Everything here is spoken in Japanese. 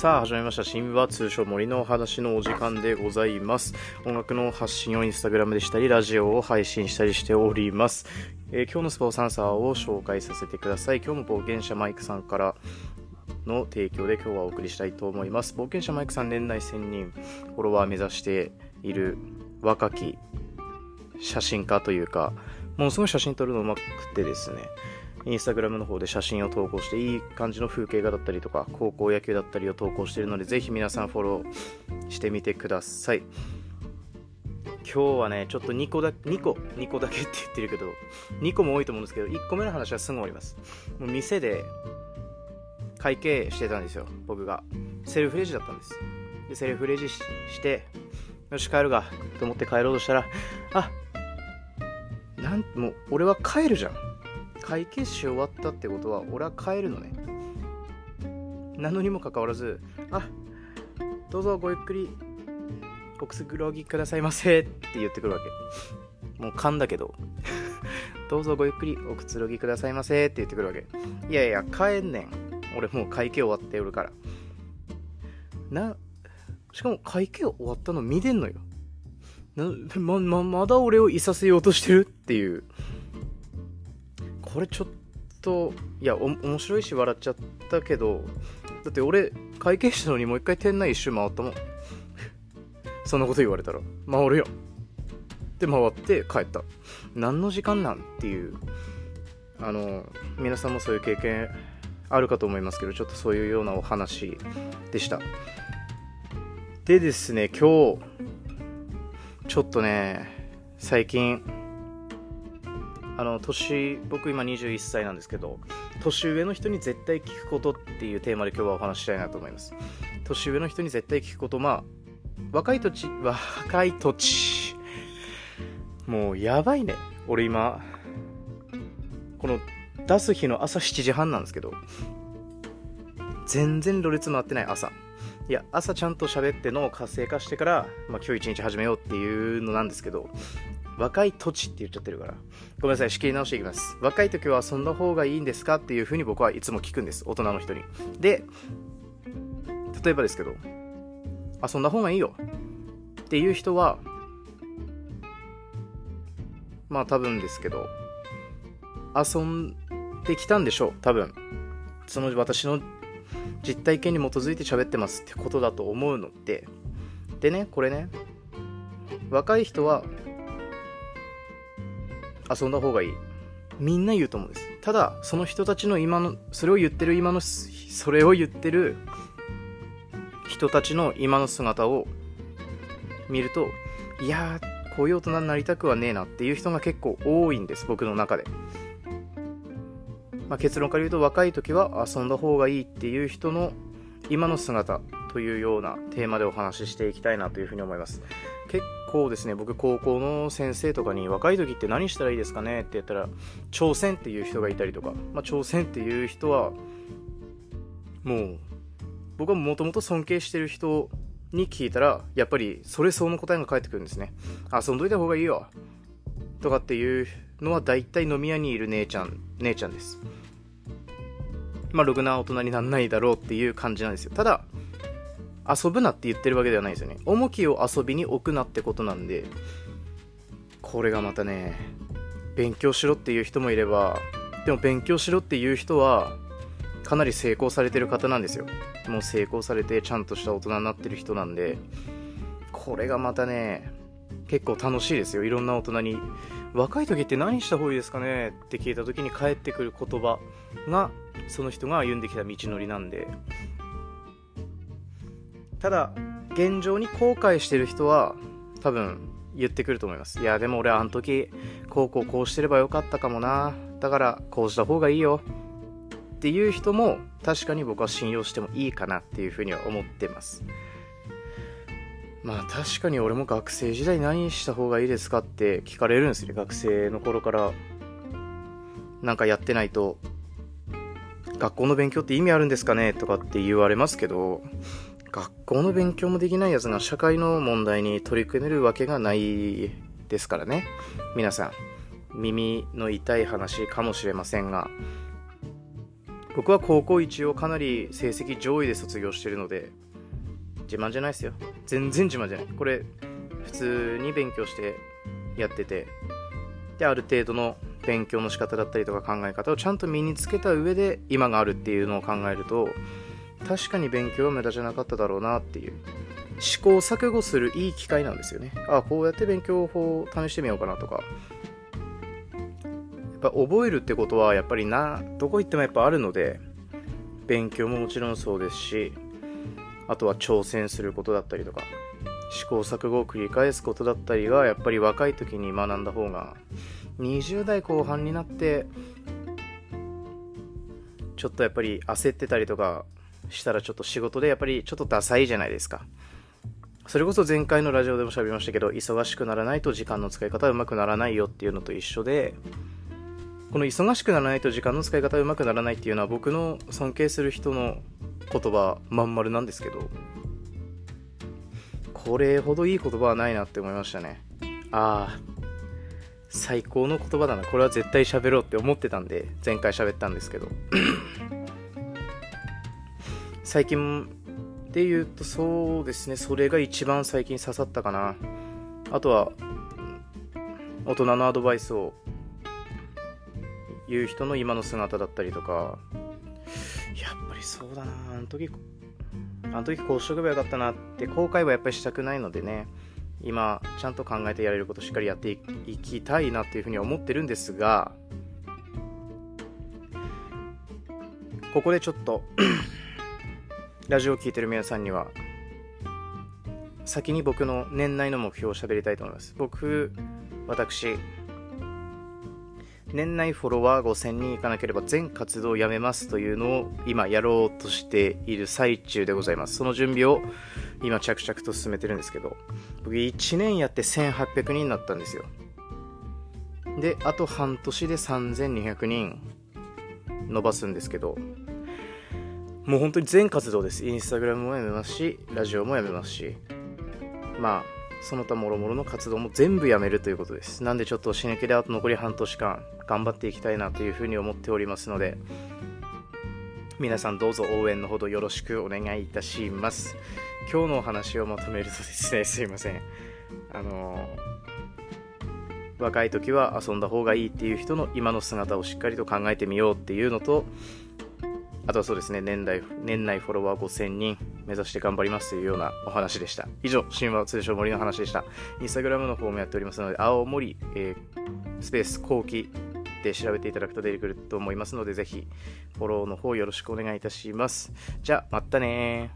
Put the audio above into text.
さあ始まりました。新は通称森のお話のお時間でございます。音楽の発信をインスタグラムでしたりラジオを配信したりしております、えー、今日のスポーサンサーを紹介させてください。今日も冒険者マイクさんからの提供で今日はお送りしたいと思います。冒険者マイクさん年内1000人フォロワー目指している若き写真家というかものすごい写真撮るのうまくてですね。インスタグラムの方で写真を投稿していい感じの風景画だったりとか高校野球だったりを投稿しているのでぜひ皆さんフォローしてみてください。今日はねちょっと2個だ2個2個だけって言ってるけど2個も多いと思うんですけど1個目の話はすぐ終わります。もう店で会計してたんですよ僕が。セルフレジだったんです。でセルフレジしてよし帰るがと思って帰ろうとしたらあなんもう俺は帰るじゃん。会計し終わったってことは俺は帰るのね。なのにもかかわらずあどうぞごゆっくりおくつぐろぎくださいませって言ってくるわけ。もう噛んだけどどうぞごゆっくりおくつろぎくださいませって言ってくるわけ。いやいや帰んねん。俺もう会計終わっておるから。なしかも会計終わったの見てんのよ。なまままだ俺をいさせようとしてるっていう。これちょっといや面白いし笑っちゃったけどだって俺会計したのにもう一回店内一周回ったもん。そんなこと言われたら。回るよ。で回って帰った。何の時間なんっていう。あの皆さんもそういう経験あるかと思いますけどちょっとそういうようなお話でした。でですね今日ちょっとね最近あの年僕今21歳なんですけど年上の人に絶対聞くことっていうテーマで今日はお話ししたいなと思います。年上の人に絶対聞くことまあ若い土地若い土地。もうやばいね。俺今この出す日の朝7時半なんですけど全然ろれつ回ってない朝。いや朝ちゃんと喋って脳を活性化してから、まあ、今日一日始めようっていうのなんですけど若い土地って言っちゃってるから。ごめんなさい、仕切り直していきます。若い時は遊んだ方がいいんですかっていうふうに僕はいつも聞くんです。大人の人に。で、例えばですけど、遊んだ方がいいよっていう人は、まあ多分ですけど、遊んできたんでしょう、多分。その私の実体験に基づいて喋ってますってことだと思うので、でね、これね、若い人は遊んだ方がいい。みんな言うと思うんです。ただ、その人たちの今の、それを言ってる今の、それを言ってる人たちの今の姿を見ると、いやー、こういう大人になりたくはねえなっていう人が結構多いんです、僕の中で。まあ、結論から言うと、若い時は遊んだ方がいいっていう人の今の姿というようなテーマでお話ししていきたいなというふうに思います。構ですね、僕高校の先生とかに若い時って何したらいいですかねって言ったら、挑戦っていう人がいたりとか、まあ、挑戦っていう人は、もう、僕はもともと尊敬してる人に聞いたら、やっぱりそれ相の答えが返ってくるんですね。遊んどいた方がいいよ。とかっていうのは大体飲み屋にいる姉ちゃん、姉ちゃんです。まあ、ろくな大人にならないだろうっていう感じなんですよ。ただ、遊ぶなって言ってるわけではないですよね。重きを遊びに置くなってことなんで、これがまたね、勉強しろっていう人もいれば、でも勉強しろっていう人は、かなり成功されてる方なんですよ。もう成功されてちゃんとした大人になってる人なんで、これがまたね、結構楽しいですよ。いろんな大人に。若い時って何した方がいいですかね？って聞いた時に返ってくる言葉が、その人が歩んできた道のりなんで、ただ現状に後悔してる人は多分言ってくると思います。いやでも俺あの時こうこうこうしてればよかったかもな。だからこうした方がいいよっていう人も確かに僕は信用してもいいかなっていうふうには思ってます。まあ確かに俺も学生時代何した方がいいですかって聞かれるんですね。学生の頃から。なんかやってないと学校の勉強って意味あるんですかねとかって言われますけど。学校の勉強もできないやつが社会の問題に取り組めるわけがないですからね。皆さん、耳の痛い話かもしれませんが、僕は高校一をかなり成績上位で卒業してるので自慢じゃないですよ全然自慢じゃないこれ普通に勉強してやっててである程度の勉強の仕方だったりとか考え方をちゃんと身につけた上で今があるっていうのを考えると確かに勉強は無駄じゃなかっただろうなっていう。試行錯誤するいい機会なんですよね。あこうやって勉強法を試してみようかなとか。やっぱ覚えるってことはやっぱりなどこ行ってもやっぱあるので勉強ももちろんそうですしあとは挑戦することだったりとか試行錯誤を繰り返すことだったりがやっぱり若い時に学んだ方が20代後半になってちょっとやっぱり焦ってたりとかしたらちょっと仕事でやっぱりちょっとダサいじゃないですか。それこそ前回のラジオでも喋りましたけど忙しくならないと時間の使い方はうまくならないよっていうのと一緒でこの忙しくならないと時間の使い方はうまくならないっていうのは僕の尊敬する人の言葉まん丸なんですけどこれほどいい言葉はないなって思いましたね。ああ最高の言葉だな。これは絶対喋ろうって思ってたんで前回喋ったんですけど。最近で言うとそうですね。それが一番最近刺さったかな。あとは大人のアドバイスを言う人の今の姿だったりとか。やっぱりそうだな。あの時あの時こうしとけばよかったなって後悔はやっぱりしたくないのでね。今ちゃんと考えてやれることしっかりやっていきたいなっていうふうに思ってるんですが。ここでちょっとラジオを聴いてる皆さんには先に僕の年内の目標を喋りたいと思います。僕私年内フォロワー5000人いかなければ全活動をやめますというのを今やろうとしている最中でございます。その準備を今着々と進めてるんですけど僕1年やって1800人になったんですよ。であと半年で3200人伸ばすんですけどもう本当に全活動です。インスタグラムもやめますしラジオもやめますし。まあその他もろもろの活動も全部やめるということです。なんでちょっと死ぬ気であと残り半年間頑張っていきたいなというふうに思っておりますので皆さんどうぞ応援のほどよろしくお願いいたします。今日のお話をまとめるとですね すいません。あの若い時は遊んだ方がいいっていう人の今の姿をしっかりと考えてみようっていうのとあとはそうですね年代年内フォロワー5000人目指して頑張りますというようなお話でした。以上神話通称森の話でした。インスタグラムの方もやっておりますので青森、えー、スペース後期で調べていただくと出てくると思いますのでぜひフォローの方よろしくお願いいたします。じゃあまたね